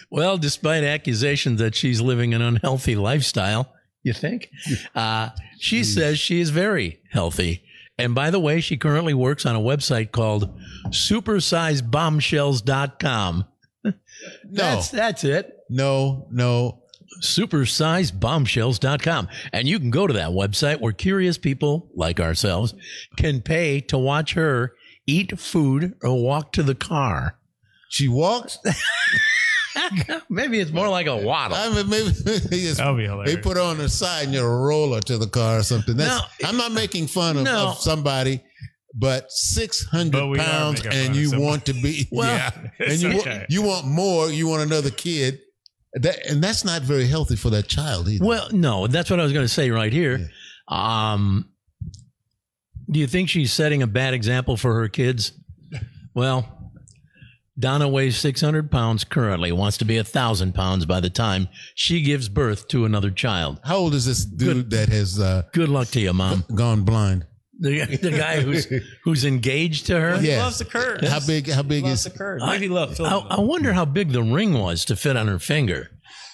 well, despite accusations that she's living an unhealthy lifestyle, you think? Uh, she says she is very healthy. And by the way, she currently works on a website called supersizebombshells.com. No. That's, that's it. No, no. Supersizebombshells.com. And you can go to that website where curious people like ourselves can pay to watch her eat food or walk to the car. She walks? Maybe it's more like a waddle. I mean, maybe it's- That'll be they put her on the side and you roll her to the car or something. That's, No. I'm not making fun of, No. of somebody, but 600 But pounds and you want to be, Well, yeah, and you, okay. you want more, you want another kid. That, and that's not very healthy for that child either. Well, no, that's what I was going to say right here. Um, do you think she's setting a bad example for her kids? Well, Donna weighs 600 pounds currently, wants to be a thousand pounds by the time she gives birth to another child. How old is this dude that has uh, Good luck to you, mom. gone blind? The, the guy who's who's engaged to her. He Yeah. loves the curves. How big? How big Loves is? the curves. I- Maybe love. I, I wonder how big the ring was to fit on her finger,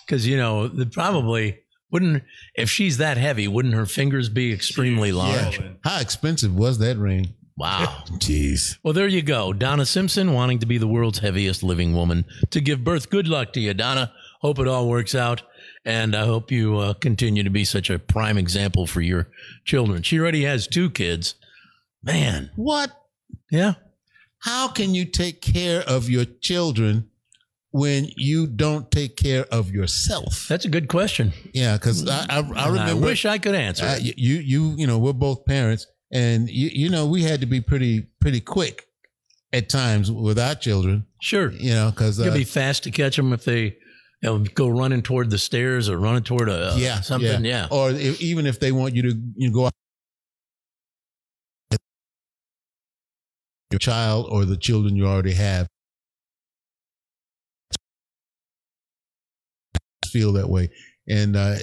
because you know, the, probably wouldn't if she's that heavy, wouldn't her fingers be extremely large? Oh, yeah. How expensive was that ring? Wow. Jeez. Well, there you go. Donna Simpson wanting to be the world's heaviest living woman to give birth. Good luck to you, Donna. Hope it all works out. And I hope you uh, continue to be such a prime example for your children. She already has two kids. Man. What? Yeah. How can you take care of your children when you don't take care of yourself? That's a good question. Yeah, because I, I, I And I wish I could answer. it. you, you, you know, we're both parents, and you, you know, we had to be pretty, pretty quick at times with our children. Sure. You know, because uh, be fast to catch them if they They'll go running toward the stairs or running toward a yeah, something. Yeah. Or if, even if they want you to you know, go out your child or the children you already have feel that way and uh,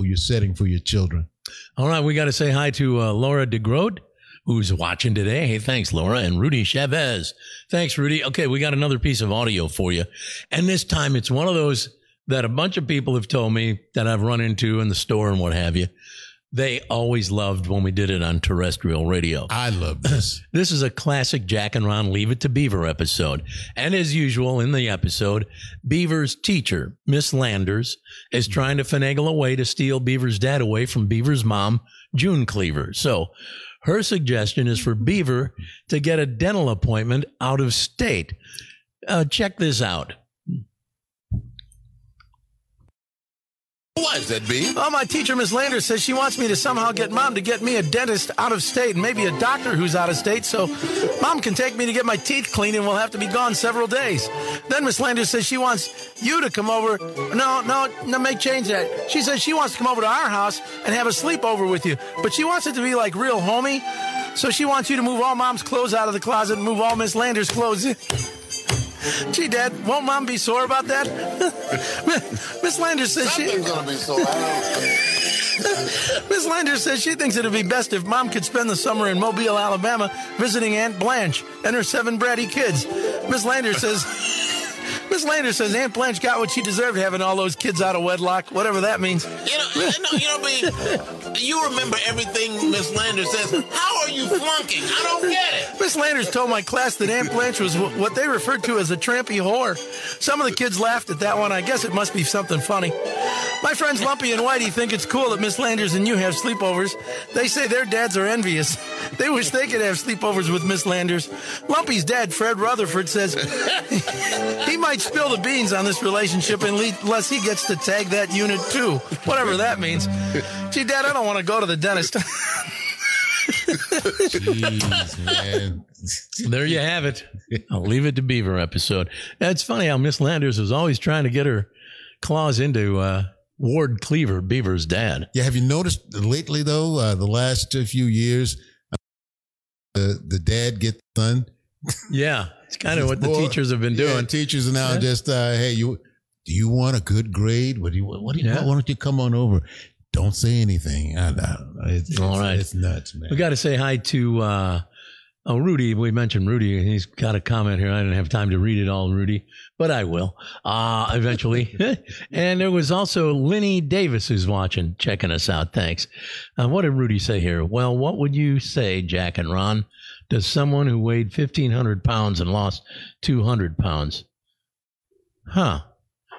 you're setting for your children All right, we got to say hi to uh, Laura DeGrode, who's watching today. Hey, thanks, Laura, and Rudy Chavez. Thanks, Rudy. Okay, we got another piece of audio for you, and this time it's one of those that a bunch of people have told me that I've run into in the store and what have you. They always loved when we did it on terrestrial radio. I love this. this is a classic Jack and Ron Leave It to Beaver episode. And as usual in the episode, Beaver's teacher, Miss Landers, is trying to finagle a way to steal Beaver's dad away from Beaver's mom, June Cleaver. So her suggestion is for Beaver to get a dental appointment out of state. Uh, check this out. Why is that, B? Well, my teacher, Miss Lander, says she wants me to somehow get mom to get me a dentist out of state and maybe a doctor who's out of state so mom can take me to get my teeth cleaned and we'll have to be gone several days. Then Miss Lander says she wants you to come over. No, no, no, make change that. She says she wants to come over to our house and have a sleepover with you, but she wants it to be like real homey. So she wants you to move all mom's clothes out of the closet and move all Miss Landers' clothes in. Gee, Dad, won't Mom be sore about that? Miss Landers says she. Something's gonna be sore. Miss Landers says she thinks it'd be best if Mom could spend the summer in Mobile, Alabama, visiting Aunt Blanche and her seven bratty kids. Miss Landers says. Miss Landers says Aunt Blanche got what she deserved having all those kids out of wedlock, whatever that means. You know, you know, you know, B, you remember everything Miss Landers says. How are you flunking? I don't get it. Miss Landers told my class that Aunt Blanche was wh- what they referred to as a trampy whore. Some of the kids laughed at that one. I guess it must be something funny. My friends Lumpy and Whitey think it's cool that Miss Landers and you have sleepovers. They say their dads are envious. They wish they could have sleepovers with Miss Landers. Lumpy's dad, Fred Rutherford, says he might spill the beans on this relationship unless he gets to tag that unit too, whatever that means. Gee, Dad, I don't want to go to the dentist. Jeez, man. There you have it. I'll leave it to Beaver episode. It's funny how Miss Landers was always trying to get her claws into uh, Ward Cleaver, Beaver's dad. Yeah, have you noticed lately though, uh, the last few years, uh, the the dad get the son. Yeah, it's kind of what the teachers have been yeah, doing. teachers are now Yeah. just, uh, hey, you do you want a good grade? What do you what do you Yeah. why don't you come on over? Don't say anything. I, I. It's, it's, All right. it's nuts, man. We got to say hi to uh, oh Rudy. We mentioned Rudy. And he's got a comment here. I didn't have time to read it all, Rudy, but I will uh, eventually. and there was also Lenny Davis who's watching, checking us out. Thanks. Uh, what did Rudy say here? Well, what would you say, Jack and Ron? Does someone who weighed fifteen hundred pounds and lost two hundred pounds? Huh.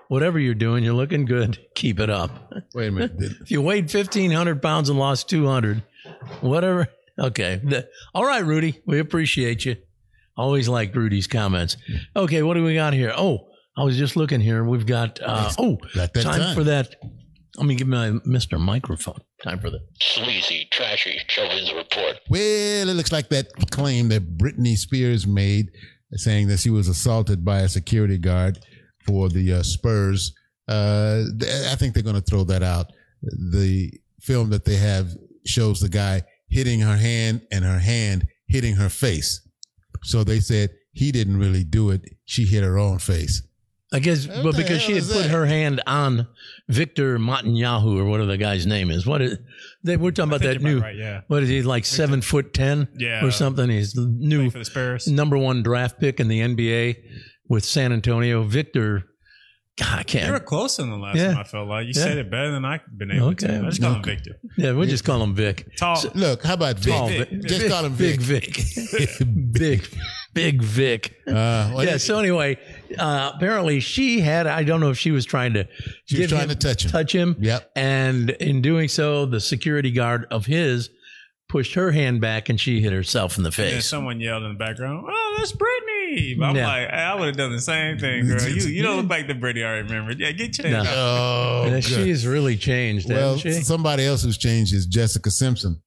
Whatever you're doing, you're looking good. Keep it up. Wait a minute. If you weighed 1,500 pounds and lost 200, whatever. Okay. All right, Rudy. We appreciate you. Always like Rudy's comments. Okay. What do we got here? Oh, I was just looking here. We've got, uh, oh, time, time. for that. Let me give me my Mr. Microphone. Time for the Sleazy, trashy showbiz report. Well, it looks like that claim that Britney Spears made, saying that she was assaulted by a security guard for the uh, Spurs. Uh, I think they're going to throw that out. The film that they have shows the guy hitting her hand and her hand hitting her face. So they said he didn't really do it. She hit her own face. I guess, What but because she had put that? her hand on Victor Netanyahu or whatever the guy's name is. What is? They, we're talking about that new. right, yeah. What is he like? Seven foot ten, Yeah. or something. He's new for the Spurs. number one draft pick in the NBA with San Antonio. Victor, God, I You were can't. close in the last Yeah. one. I felt like you Yeah. said it better than I've been able Okay. to. I just call him Victor. Yeah, we'll just call him Vic. Tall. Look, how about Vic? Tall Vic. Vic. Just Vic- call him Big Vic. Vic. big, big Vic. Uh, well, yeah. So anyway, uh, apparently she had. I don't know if she was trying to. She was trying him- to touch him. Touch him. Yep. And in doing so, the security guard of his pushed her hand back, and she hit herself in the And face. someone yelled in the background, "Oh, that's Britney!" I'm Yeah. like, I would have done the same thing, girl. You you don't look like the Britney I remember. Yeah, get changed. No. out. Oh, Yeah, she's really changed, well, hasn't she? somebody else who's changed is Jessica Simpson.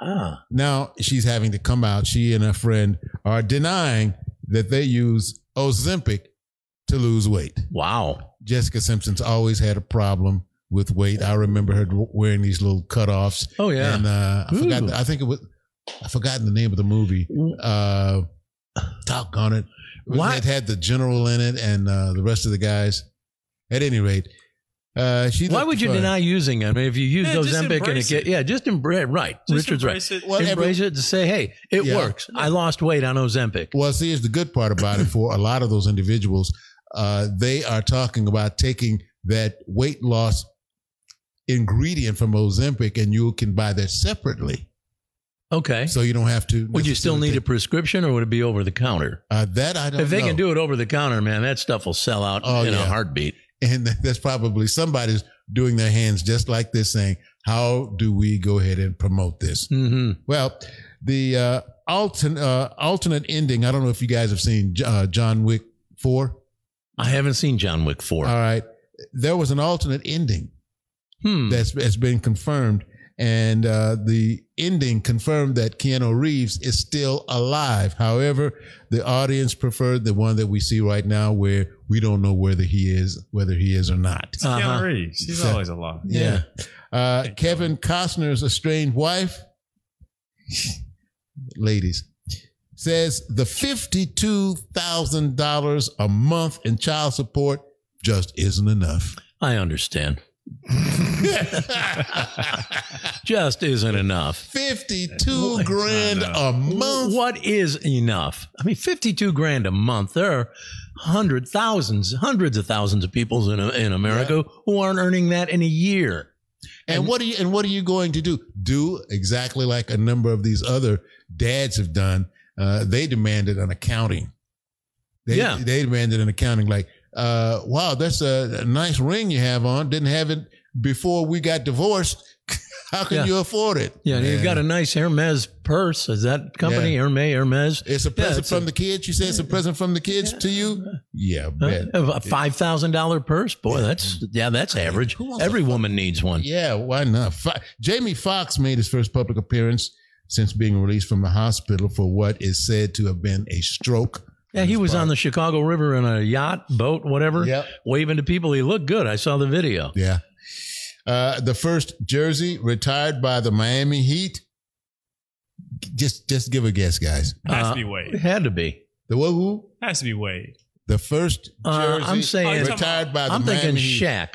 Ah, Now she's having to come out. She and her friend are denying that they use Ozempic to lose weight. wow. Jessica Simpson's always had a problem with weight. I remember her wearing these little cutoffs. Oh, yeah. and uh, I forgot. Ooh. I think it was. I forgotten the name of the movie. Uh, talk on it! What? It had the general in it and uh, the rest of the guys. At any rate, uh, she. Why would you fine. deny using? it? I mean, if you use Yeah, those just Ozempic and it embrace get it. yeah, just embrace right. Just Richard's embrace right. it. Well, embrace it to say, hey, it Yeah. works. I lost weight on Ozempic. Well, see, here's the good part about it for a lot of those individuals. Uh, they are talking about taking that weight loss ingredient from Ozempic and you can buy that separately. Okay. So you don't have to. Would you still necessarily need a prescription or would it be over the counter? Uh, that I don't If they know. can do it over the counter, man, that stuff will sell out Oh, in a heartbeat. And that's probably somebody's doing their hands just like this saying, how do we go ahead and promote this? Mm-hmm. Well, the uh, altern- uh, alternate ending, I don't know if you guys have seen uh, John Wick 4. I haven't seen John Wick 4. All right. There was an alternate ending Hmm. that's has been confirmed. And uh, the ending confirmed that Keanu Reeves is still alive. However, the audience preferred the one that we see right now, where we don't know whether he is, whether he is or not. It's Keanu Reeves. He's So- always alive. Yeah. Uh, Kevin Costner's estranged wife, ladies, says the $52,000 a month in child support just isn't enough. I understand. Just isn't enough. 52 grand a month. What is enough? I mean, 52 grand a month. There are hundred thousands, hundreds of thousands of people in, in America who aren't earning that in a year. And, what are you and what are you going to do? Do exactly like a number of these other dads have done. Uh, they demanded an accounting. They, Yeah. they demanded an accounting like, uh, wow, that's a, a nice ring you have on. Didn't have it before we got divorced. How can Yeah. you afford it? Yeah, you've got a nice Hermes purse. Is that company Yeah. Hermes? Hermes. It's a Yeah, present it's from the kids. You say it's a present from the kids to you? Yeah, bet. a five thousand dollar purse, boy. That's yeah, that's average. Every woman needs one. Yeah, why not? Fo- Jamie Foxx made his first public appearance since being released from the hospital for what is said to have been a stroke. Yeah, he was on the Chicago River in a yacht, boat, whatever, Yep. waving to people. He looked good. I saw the video. Yeah. Uh, the first jersey retired by the Miami Heat. Just just give a guess, guys. Has Uh, to be Wade. It had to be. The what, who? Has to be Wade. The first Uh, jersey I'm saying retired by the I'm Miami thinking Heat. Shaq.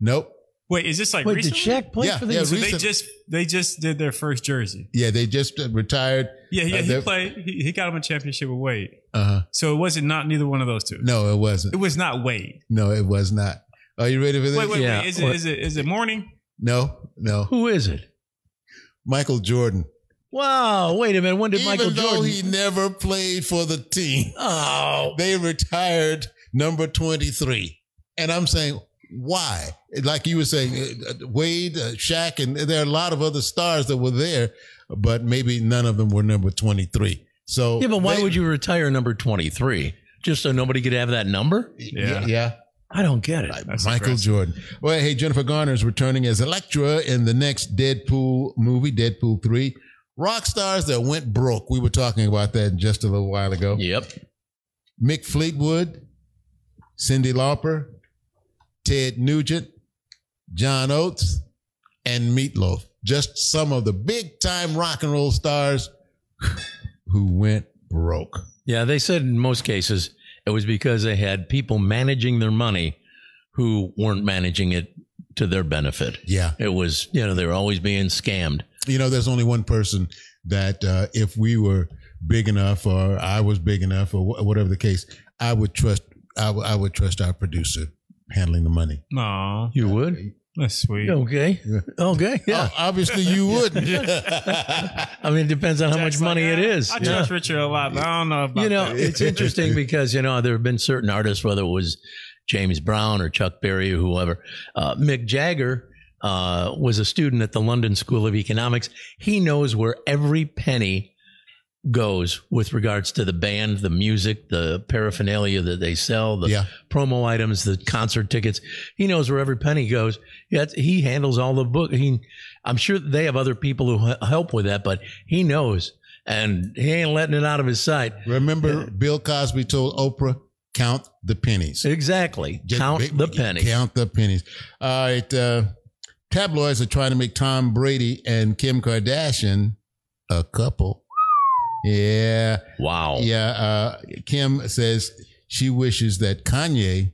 Nope. Wait, is this like Wait, did recently? Shaq play Yeah, for the? yeah, so they recent- just they just did their first jersey. Yeah, they just uh, retired. Yeah, yeah, Uh, he they're- played. He, he got him a championship with Wade. Uh-huh. So it wasn't not neither one of those two. No, it wasn't. It was not Wade. No, it was not. Are you ready for this? Wait, wait, Yeah, wait. Is it, what- is it is it Mourning? No, no. Who is it? Michael Jordan. Wow. Wait a minute. When did Even Michael though Jordan? he never played for the team, oh, they retired number 23. And I'm saying, why? Like you were saying, uh, Wade, uh, Shaq, and there are a lot of other stars that were there, but maybe none of them were number 23. So yeah, but why they- would you retire number twenty three? Just so nobody could have that number? Yeah, yeah. I don't get it. Michael Jordan. Well, hey, Jennifer Garner is returning as Elektra in the next Deadpool movie, Deadpool 3. Rock stars that went broke. We were talking about that just a little while ago. Yep. Mick Fleetwood, Cyndi Lauper, Ted Nugent, John Oates, and Meatloaf. Just some of the big time rock and roll stars who went broke. Yeah, they said in most cases it was because they had people managing their money who weren't managing it to their benefit. Yeah. It was, you know, they were always being scammed. You know, there's only one person that uh, if we were big enough or I was big enough or wh- whatever the case, I would trust. I would- I would trust our producer handling the money. No, You would? that's sweet. Okay. Okay. Yeah. Oh, obviously, you wouldn't. I mean, it depends on how much money like, it "Ah, is. I Yeah. trust Richard a lot, but I don't know about you know, that." it's interesting because you know there have been certain artists, whether it was James Brown or Chuck Berry or whoever. Uh, Mick Jagger uh, was a student at the London School of Economics. He knows where every penny goes with regards to the band, the music, the paraphernalia that they sell, the Yeah. promo items, the concert tickets. He knows where every penny goes. He handles all the book. He, I'm sure they have other people who help with that, but he knows, and he ain't letting it out of his sight. Remember, Bill Cosby told Oprah, count the pennies. Exactly. Just Count the pennies. Count the pennies. All right. Uh, tabloids are trying to make Tom Brady and Kim Kardashian a couple. Yeah. Wow. Yeah. Uh, Kim says she wishes that Kanye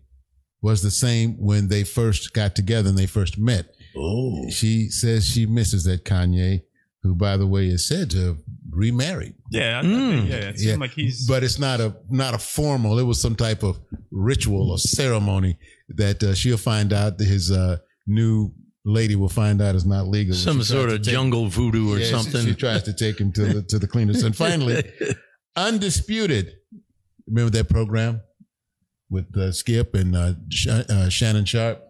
was the same when they first got together and they first met. Oh. She says she misses that Kanye, who, by the way, is said to have remarried. Yeah, I, I yeah. It seems like he's but it's not a not a formal. It was some type of ritual or ceremony that uh, she'll find out that his uh, new lady will find out is not legal. Some sort of take- jungle voodoo or Yeah, she- something. She, tries to take him to the to the cleaners, and finally, undisputed. Remember that program with uh, Skip and uh, Sh- uh, Shannon Sharpe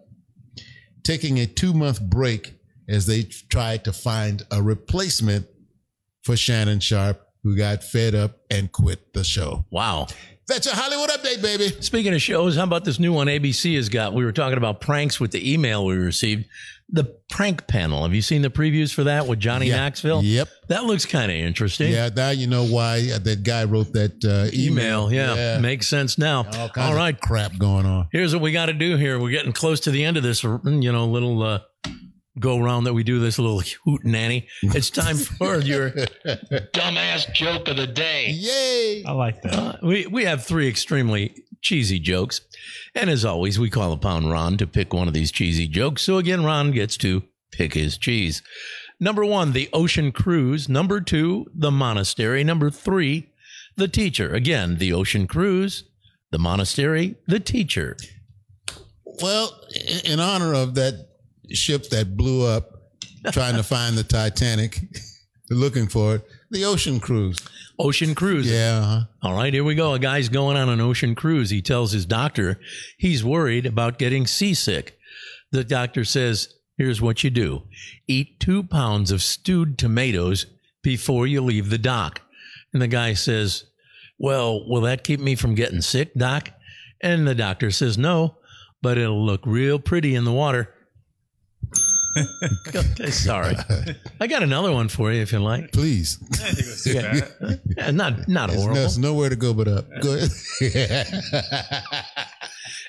taking a two month break as they tried to find a replacement for Shannon Sharpe, who got fed up and quit the show. Wow. That's your Hollywood update, baby. Speaking of shows, how about this new one ABC has got? We were talking about pranks with the email we received. The prank panel. Have you seen the previews for that with Johnny Yeah. Knoxville? Yep. That looks kind of interesting. Yeah, now you know why uh, that guy wrote that uh, email. Email, yeah, makes sense now. All All of crap going on. here's what we got to do here. We're getting close to the end of this, you know, little uh, go round that we do. This little hoot nanny. It's time for your dumbass joke of the day. Yay! I like that. Uh, we we have three extremely cheesy jokes, and as always, we call upon Ron to pick one of these cheesy jokes. So again, Ron gets to pick his cheese. Number one, the ocean cruise. Number two, the monastery. Number three, the teacher. Again, the ocean cruise, the monastery, the teacher. Well, in- in honor of that ship that blew up trying to find the Titanic, looking for it, the ocean cruise. Ocean cruise. Yeah. uh-huh. All right, here we go. A guy's going on an ocean cruise. He tells his doctor he's worried about getting seasick. The doctor says, Here's what you do eat two pounds of stewed tomatoes before you leave the dock. And the guy says, Well, will that keep me from getting sick, doc? And the doctor says, No, but it'll look real pretty in the water. okay, sorry. I got another one for you if you like. Please. Yeah. Yeah, not not There's, horrible. there's nowhere to go but up. Go ahead.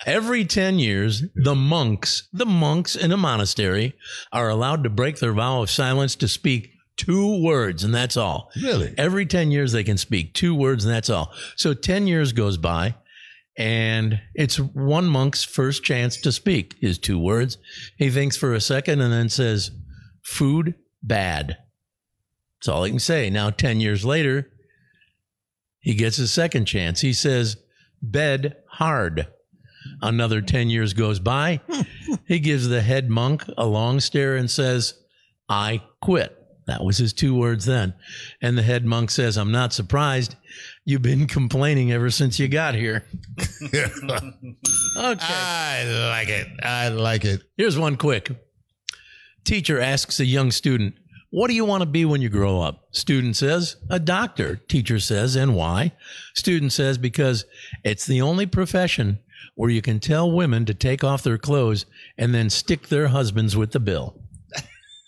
Every 10 years, the monks, the monks in a monastery are allowed to break their vow of silence to speak two words, and that's all. Really? Every 10 years, they can speak two words, and that's all. So 10 years goes by, and it's one monk's first chance to speak his two words. He thinks for a second and then says, food bad. That's all he can say. Now, 10 years later, he gets a second chance. He says, bed hard. Another 10 years goes by. he gives the head monk a long stare and says, I quit. That was his two words then. And the head monk says, I'm not surprised. You've been complaining ever since you got here. okay. I like it. I like it. Here's one quick. Teacher asks a young student, What do you want to be when you grow up? Student says, A doctor. Teacher says, And why? Student says, Because it's the only profession where you can tell women to take off their clothes and then stick their husbands with the bill.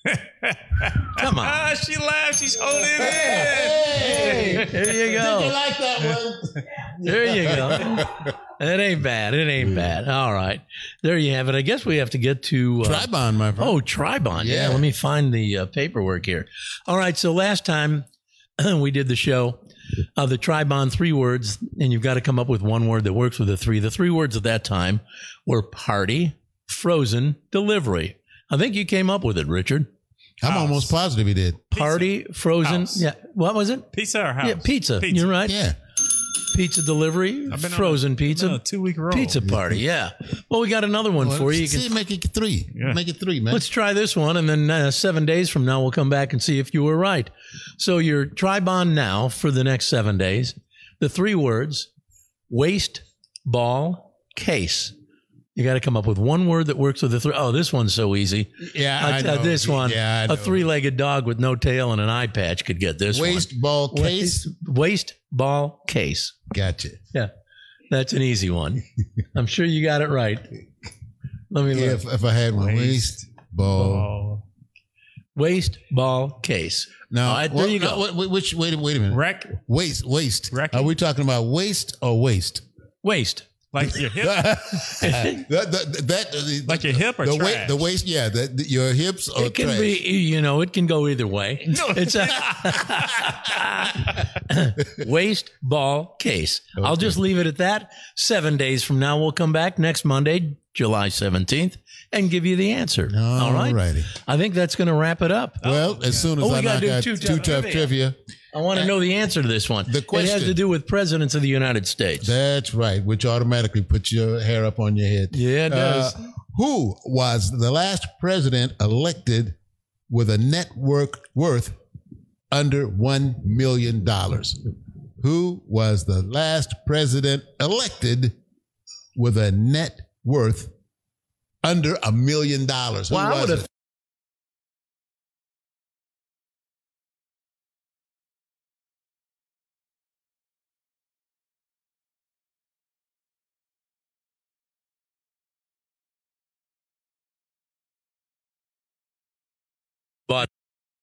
Come on. Ah, she laughs. She's holding it Hey, there you go. Did you like that one? There you go. It ain't bad. It ain't bad. All right. There you have it. I guess we have to get to uh, Tri Bond, my friend. Oh, Tri Bond. Yeah. Yeah. Let me find the uh, paperwork here. All right. So last time we did the show, uh, the Tri Bond three words, and you've got to come up with one word that works with the three. The three words at that time were party, frozen, delivery. I think you came up with it, Richard. I'm almost positive he did. Party, frozen. House. Yeah. What was it? Pizza or house? Yeah, pizza. You're right. Yeah. Pizza delivery, I've been on frozen a- pizza, been on a two-week roll. pizza party. Yeah. Well, we got another one Well, for you. You see, can make it three. Yeah. Make it three, man. Let's try this one, and then uh, seven days from now, we'll come back and see if you were right. So your Tri Bond now for the next seven days. The three words: waste, ball, case. You got to come up with one word that works with the three. Oh, this one's so easy. Yeah, Uh, I uh, this one. Yeah, I know. a three-legged dog with no tail and an eye patch could get this Waste ball case. Waste, waste ball case. Gotcha. Yeah, that's an easy one. I'm sure you got it right. Let me Yeah, look. if, if I had one. Waste ball. Oh. Waste ball case. Now, All right, there what- you go. wait, wait, which, wait, wait a minute. Wreck. Waste, waste. Wrecking. Are we talking about waste or waste? Waste. Like your hip, that, that, that- like your hip or the, trash. wa- the waist, yeah, the, the- your hips or It can trash. be, you know, it can go either way. No, it's a waist ball case. I'll just leave it at that. Seven days from now, we'll come back next Monday, July 17th, and give you the answer. All right. righty. I think that's going to wrap it up. Well, as soon as Oh, I knock out two two, tough tough trivia. I want to know the answer to this one. The question. It has to do with presidents of the United States. That's right, which automatically puts your hair up on your head. Yeah, it does. Uh, who was the last president elected with a net worth worth under $1 million? Who was the last president elected with a net worth under a million dollars? Who Well, I was would have it?